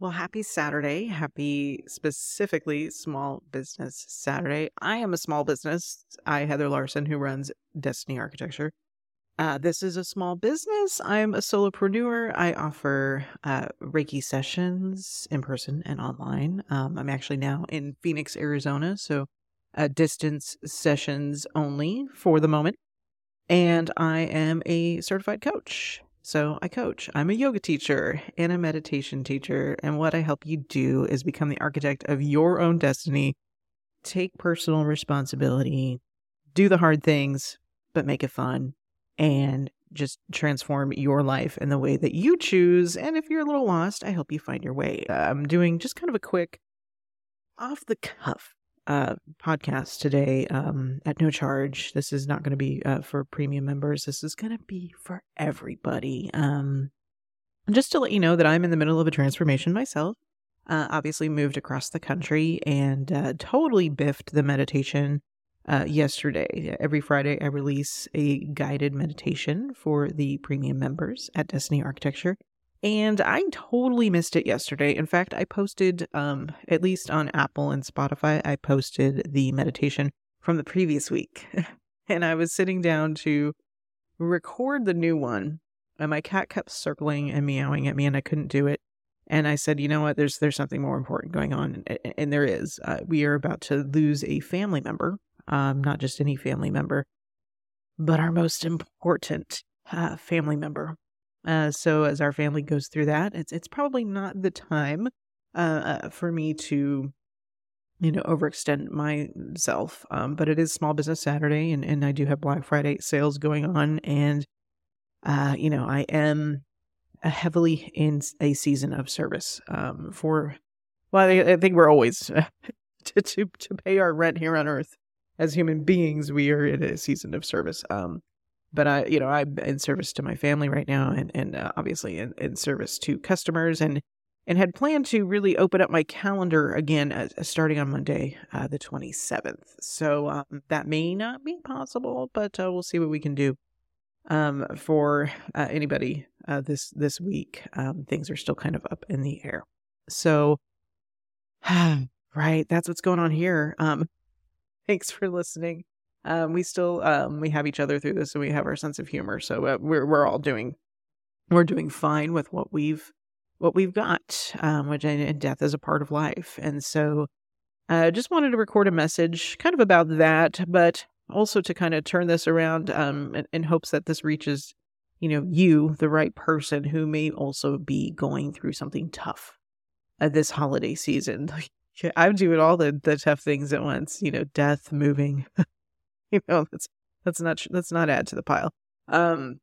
Well, happy Saturday. Happy specifically Small Business Saturday. I am a small business. I, Heather Larson, who runs Destiny Architecture. Uh, this is a small business. I'm a solopreneur. I offer uh, Reiki sessions in person and online. Um, I'm actually now in Phoenix, Arizona, so uh, distance sessions only for the moment. And I am a certified coach. So I coach. I'm a yoga teacher and a meditation teacher. And what I help you do is become the architect of your own destiny, take personal responsibility, do the hard things, but make it fun and just transform your life in the way that you choose. And if you're a little lost, I help you find your way. I'm doing just kind of a quick off the cuff uh, podcast today um, at no charge. This is not going to be uh, for premium members. This is going to be for everybody. Um, just to let you know that I'm in the middle of a transformation myself. Uh, obviously, moved across the country and uh, totally biffed the meditation uh, yesterday. Every Friday, I release a guided meditation for the premium members at Destiny Architecture. And I totally missed it yesterday. In fact, I posted, um, at least on Apple and Spotify, I posted the meditation from the previous week. and I was sitting down to record the new one. And my cat kept circling and meowing at me, and I couldn't do it. And I said, you know what? There's there's something more important going on, and, and there is. Uh, we are about to lose a family member, um, not just any family member, but our most important uh, family member. Uh, so as our family goes through that, it's it's probably not the time uh, uh, for me to, you know, overextend myself. Um, but it is Small Business Saturday, and and I do have Black Friday sales going on, and uh, you know, I am heavily in a season of service um, for. Well, I, I think we're always to, to to pay our rent here on Earth as human beings. We are in a season of service. Um, but I, you know, I'm in service to my family right now, and and uh, obviously in, in service to customers, and and had planned to really open up my calendar again uh, starting on Monday, uh, the 27th. So um, that may not be possible, but uh, we'll see what we can do. Um, for uh, anybody uh, this this week, um, things are still kind of up in the air. So, right, that's what's going on here. Um, thanks for listening um, we still um, we have each other through this, and we have our sense of humor. So uh, we're we're all doing we're doing fine with what we've what we've got, um, which and death is a part of life. And so, I uh, just wanted to record a message, kind of about that, but also to kind of turn this around um, in, in hopes that this reaches, you know, you, the right person who may also be going through something tough uh, this holiday season. I'm doing all the the tough things at once, you know, death, moving, you know, that's that's not that's not add to the pile. Um,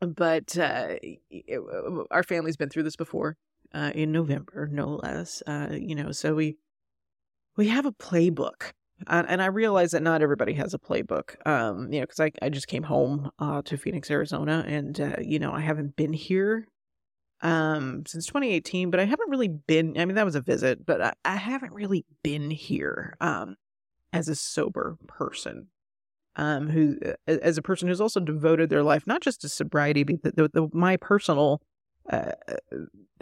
but uh, it, our family's been through this before uh, in November, no less. Uh, you know, so we we have a playbook, and I realize that not everybody has a playbook. Um, you know, because I I just came home uh, to Phoenix, Arizona, and uh, you know I haven't been here um since 2018 but i haven't really been i mean that was a visit but I, I haven't really been here um as a sober person um, who as a person who's also devoted their life not just to sobriety, but the, the, my personal, uh,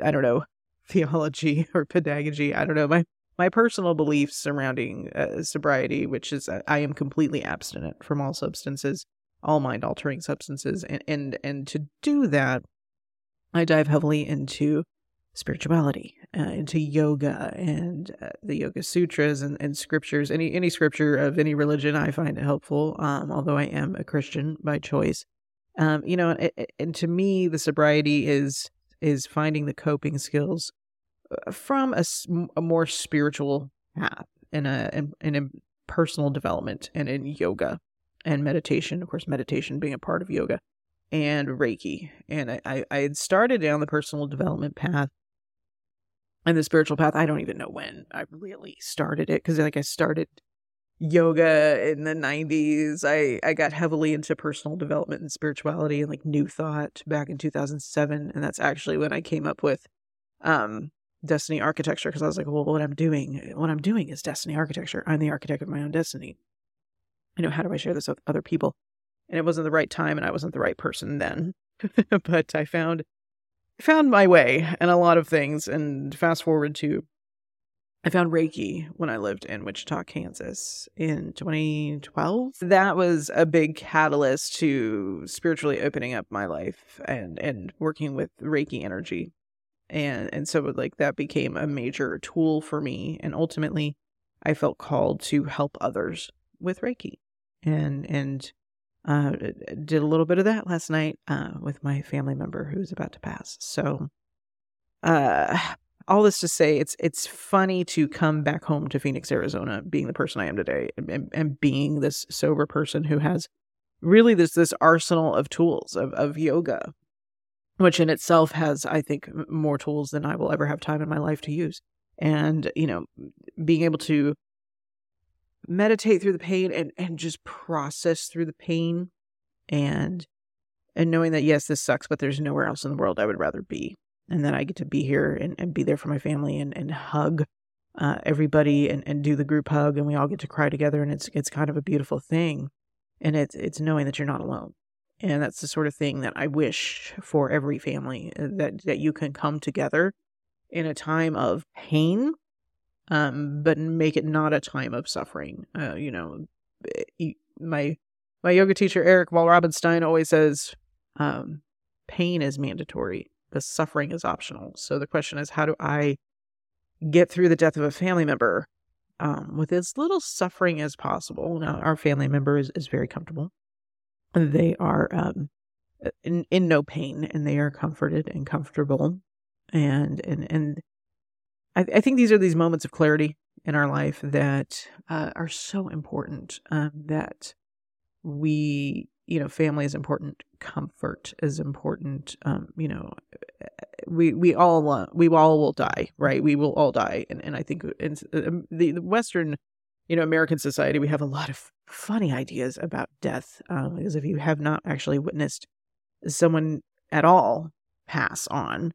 I don't know, theology or pedagogy. I don't know my my personal beliefs surrounding uh, sobriety, which is uh, I am completely abstinent from all substances, all mind altering substances, and and and to do that, I dive heavily into spirituality, uh, into yoga and uh, the Yoga Sutras and, and scriptures. Any any scripture of any religion, I find helpful. Um, although I am a Christian by choice, um, you know, and, and to me, the sobriety is is finding the coping skills uh, from a, a more spiritual path in a in, in personal development and in yoga and meditation. Of course, meditation being a part of yoga and Reiki. And I, I had started down the personal development path and the spiritual path. I don't even know when I really started it because, like, I started yoga in the 90s. I, I got heavily into personal development and spirituality and like new thought back in 2007. And that's actually when I came up with um, destiny architecture because I was like, well, what I'm doing, what I'm doing is destiny architecture. I'm the architect of my own destiny. You know, how do I share this with other people? And it wasn't the right time and I wasn't the right person then. but I found found my way in a lot of things. And fast forward to, I found Reiki when I lived in Wichita, Kansas in 2012. That was a big catalyst to spiritually opening up my life and, and working with Reiki energy. And, and so like that became a major tool for me. And ultimately I felt called to help others with Reiki and, and uh, did a little bit of that last night uh, with my family member who's about to pass. So, uh, all this to say, it's it's funny to come back home to Phoenix, Arizona, being the person I am today, and, and being this sober person who has really this this arsenal of tools of of yoga, which in itself has, I think, more tools than I will ever have time in my life to use. And you know, being able to meditate through the pain and and just process through the pain and and knowing that yes this sucks but there's nowhere else in the world i would rather be and then i get to be here and, and be there for my family and and hug uh, everybody and, and do the group hug and we all get to cry together and it's it's kind of a beautiful thing. And it's it's knowing that you're not alone. And that's the sort of thing that i wish for every family uh, that that you can come together in a time of pain um, but make it not a time of suffering. Uh, you know, eh, my my yoga teacher Eric Wall Robinstein always says, um, pain is mandatory, the suffering is optional. So the question is, how do I get through the death of a family member um, with as little suffering as possible? Now, our family member is, is very comfortable. They are um, in, in no pain and they are comforted and comfortable and and and I, I think these are these moments of clarity in our life that uh, are so important. Um, that we, you know, family is important, comfort is important. Um, you know, we we all uh, we all will die, right? We will all die, and and I think in um, the, the Western, you know, American society, we have a lot of funny ideas about death um, because if you have not actually witnessed someone at all pass on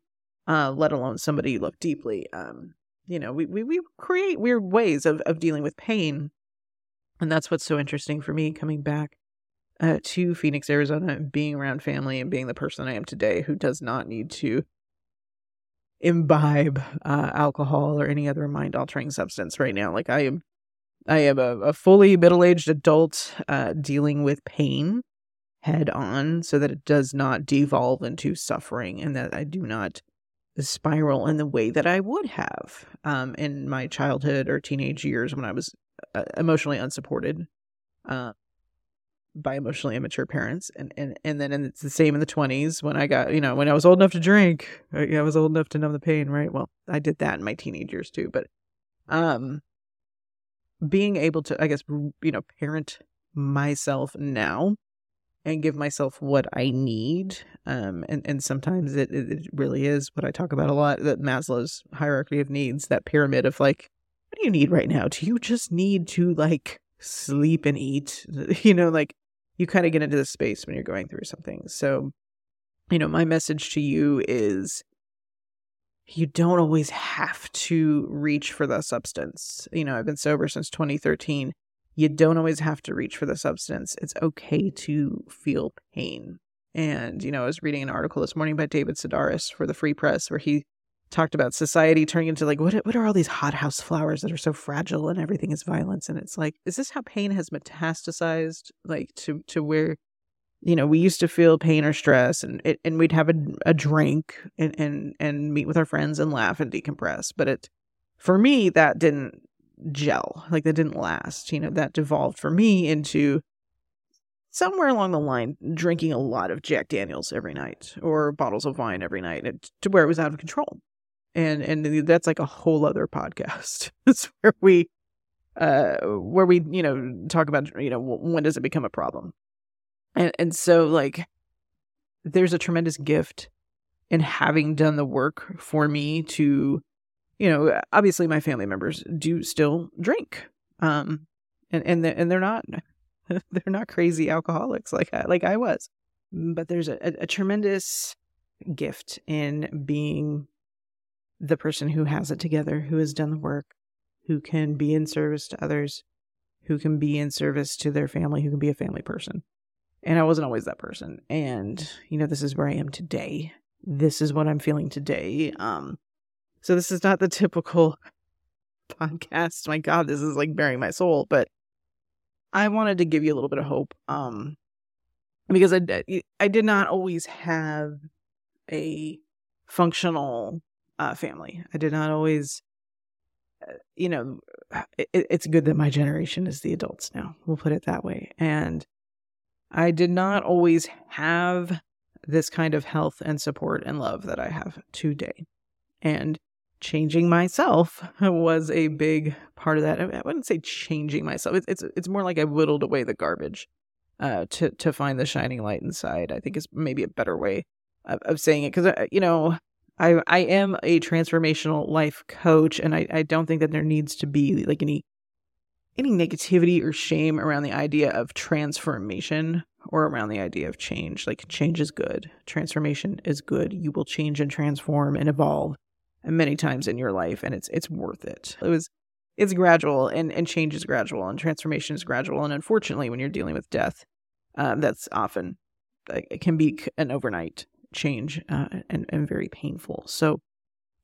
uh, let alone somebody you love deeply. Um, you know, we, we, we create weird ways of, of dealing with pain. And that's what's so interesting for me coming back uh, to Phoenix, Arizona, and being around family and being the person I am today who does not need to imbibe uh, alcohol or any other mind altering substance right now. Like I am, I am a, a fully middle aged adult uh, dealing with pain head on so that it does not devolve into suffering and that I do not spiral in the way that I would have um, in my childhood or teenage years when I was uh, emotionally unsupported uh, by emotionally immature parents, and and and then and it's the same in the twenties when I got you know when I was old enough to drink, I was old enough to numb the pain, right? Well, I did that in my teenage years too, but um, being able to I guess you know parent myself now and give myself what I need. Um, and, and sometimes it, it really is what I talk about a lot that Maslow's hierarchy of needs, that pyramid of like, what do you need right now? Do you just need to like sleep and eat? You know, like you kind of get into this space when you're going through something. So, you know, my message to you is you don't always have to reach for the substance. You know, I've been sober since 2013 you don't always have to reach for the substance. It's okay to feel pain. And, you know, I was reading an article this morning by David Sedaris for the Free Press where he talked about society turning into like, what, what are all these hothouse flowers that are so fragile and everything is violence? And it's like, is this how pain has metastasized? Like to, to where, you know, we used to feel pain or stress and it, and we'd have a, a drink and, and, and meet with our friends and laugh and decompress. But it, for me, that didn't gel. Like that didn't last. You know, that devolved for me into somewhere along the line drinking a lot of Jack Daniels every night or bottles of wine every night to where it was out of control. And and that's like a whole other podcast. it's where we uh where we, you know, talk about, you know, when does it become a problem? And and so like there's a tremendous gift in having done the work for me to you know, obviously my family members do still drink. Um, and, and, they're, and they're not, they're not crazy alcoholics like I, like I was, but there's a, a tremendous gift in being the person who has it together, who has done the work, who can be in service to others, who can be in service to their family, who can be a family person. And I wasn't always that person. And, you know, this is where I am today this is what I'm feeling today. Um, so this is not the typical podcast. My God, this is like burying my soul, but I wanted to give you a little bit of hope. Um, because I, I did not always have a functional uh, family. I did not always, uh, you know, it, it's good that my generation is the adults now. We'll put it that way. And I did not always have this kind of health and support and love that I have today. And changing myself was a big part of that. I wouldn't say changing myself. It's it's, it's more like I whittled away the garbage uh, to to find the shining light inside. I think is maybe a better way of, of saying it because uh, you know I I am a transformational life coach, and I I don't think that there needs to be like any any negativity or shame around the idea of transformation or around the idea of change. Like change is good, transformation is good. You will change and transform and evolve many times in your life, and it's it's worth it. It was it's gradual, and and change is gradual, and transformation is gradual, and unfortunately, when you're dealing with death, um, that's often it can be an overnight change uh, and and very painful. So,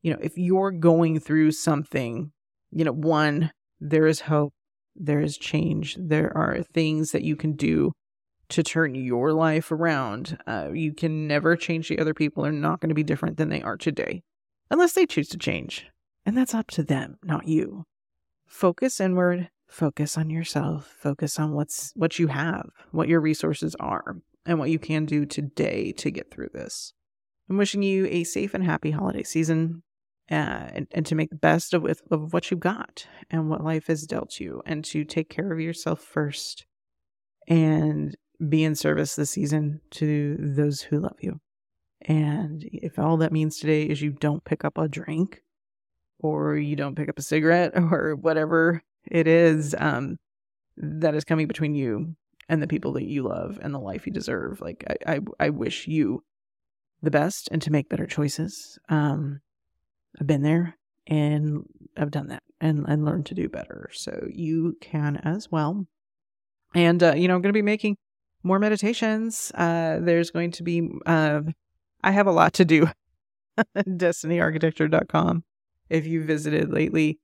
you know, if you're going through something, you know, one there is hope, there is change, there are things that you can do to turn your life around. Uh, you can never change the other people are not going to be different than they are today unless they choose to change. And that's up to them, not you. Focus inward, focus on yourself, focus on what's what you have, what your resources are, and what you can do today to get through this. I'm wishing you a safe and happy holiday season. Uh, and, and to make the best of, of what you've got and what life has dealt you, and to take care of yourself first and be in service this season to those who love you. And if all that means today is you don't pick up a drink or you don't pick up a cigarette or whatever it is um, that is coming between you and the people that you love and the life you deserve, like I, I, I wish you the best and to make better choices. Um, I've been there and I've done that and, and learned to do better. So you can as well. And, uh, you know, I'm going to be making more meditations. Uh, there's going to be, uh, I have a lot to do. DestinyArchitecture.com. If you visited lately,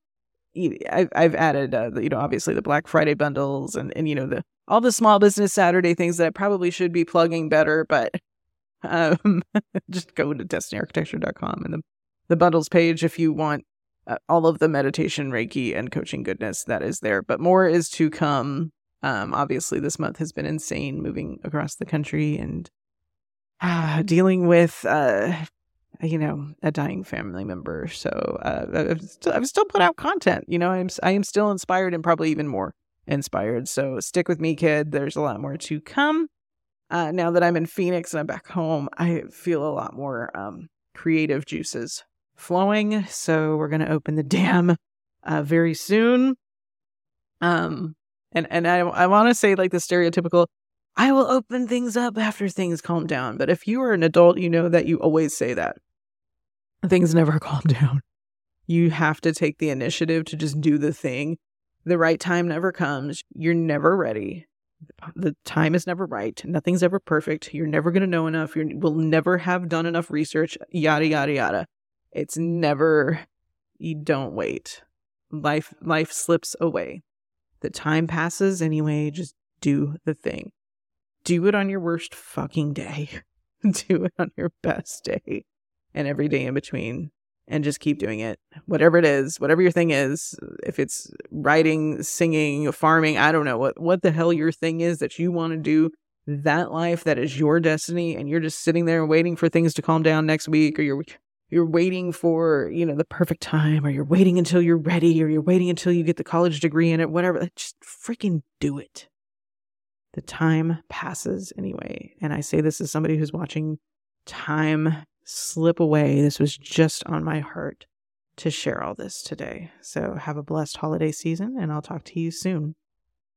I've, added, uh, you know, obviously the Black Friday bundles and, and, you know, the, all the small business Saturday things that I probably should be plugging better, but, um, just go to DestinyArchitecture.com and the, the bundles page if you want uh, all of the meditation, Reiki, and coaching goodness that is there. But more is to come. Um, obviously, this month has been insane moving across the country and uh, dealing with, uh, you know, a dying family member. So uh, I've, still, I've still put out content. You know, I'm I am still inspired and probably even more inspired. So stick with me, kid. There's a lot more to come. Uh, now that I'm in Phoenix and I'm back home, I feel a lot more um, creative juices flowing. So we're gonna open the dam uh, very soon. Um, and and I I want to say like the stereotypical I will open things up after things calm down. But if you are an adult, you know that you always say that. Things never calm down. You have to take the initiative to just do the thing. The right time never comes. You're never ready. The time is never right. Nothing's ever perfect. You're never going to know enough. You will never have done enough research, yada, yada, yada. It's never, you don't wait. Life, life slips away. The time passes anyway. Just do the thing do it on your worst fucking day. do it on your best day and every day in between and just keep doing it. Whatever it is, whatever your thing is, if it's writing, singing, farming, I don't know what what the hell your thing is that you want to do, that life that is your destiny and you're just sitting there waiting for things to calm down next week or you're you're waiting for, you know, the perfect time or you're waiting until you're ready or you're waiting until you get the college degree in it, whatever, just freaking do it the time passes anyway. And I say this as somebody who's watching time slip away. This was just on my heart to share all this today. So have a blessed holiday season, and I'll talk to you soon.